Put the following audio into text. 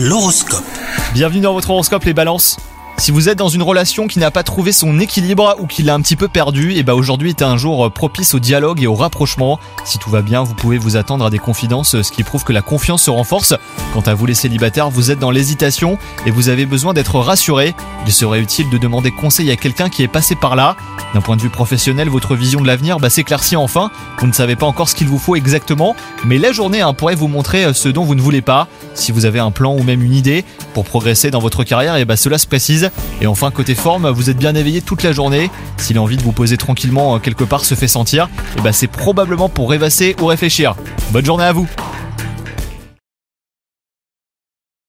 L'horoscope. Bienvenue dans votre horoscope les balances. Si vous êtes dans une relation qui n'a pas trouvé son équilibre ou qui l'a un petit peu perdu, et bah aujourd'hui est un jour propice au dialogue et au rapprochement. Si tout va bien, vous pouvez vous attendre à des confidences, ce qui prouve que la confiance se renforce. Quant à vous les célibataires, vous êtes dans l'hésitation et vous avez besoin d'être rassuré. Il serait utile de demander conseil à quelqu'un qui est passé par là. D'un point de vue professionnel, votre vision de l'avenir bah, s'éclaircit enfin. Vous ne savez pas encore ce qu'il vous faut exactement, mais la journée pourrait vous montrer euh, ce dont vous ne voulez pas. Si vous avez un plan ou même une idée pour progresser dans votre carrière, et bah, cela se précise. Et enfin, côté forme, vous êtes bien éveillé toute la journée. Si l'envie de vous poser tranquillement euh, quelque part se fait sentir, et bah c'est probablement pour rêvasser ou réfléchir. Bonne journée à vous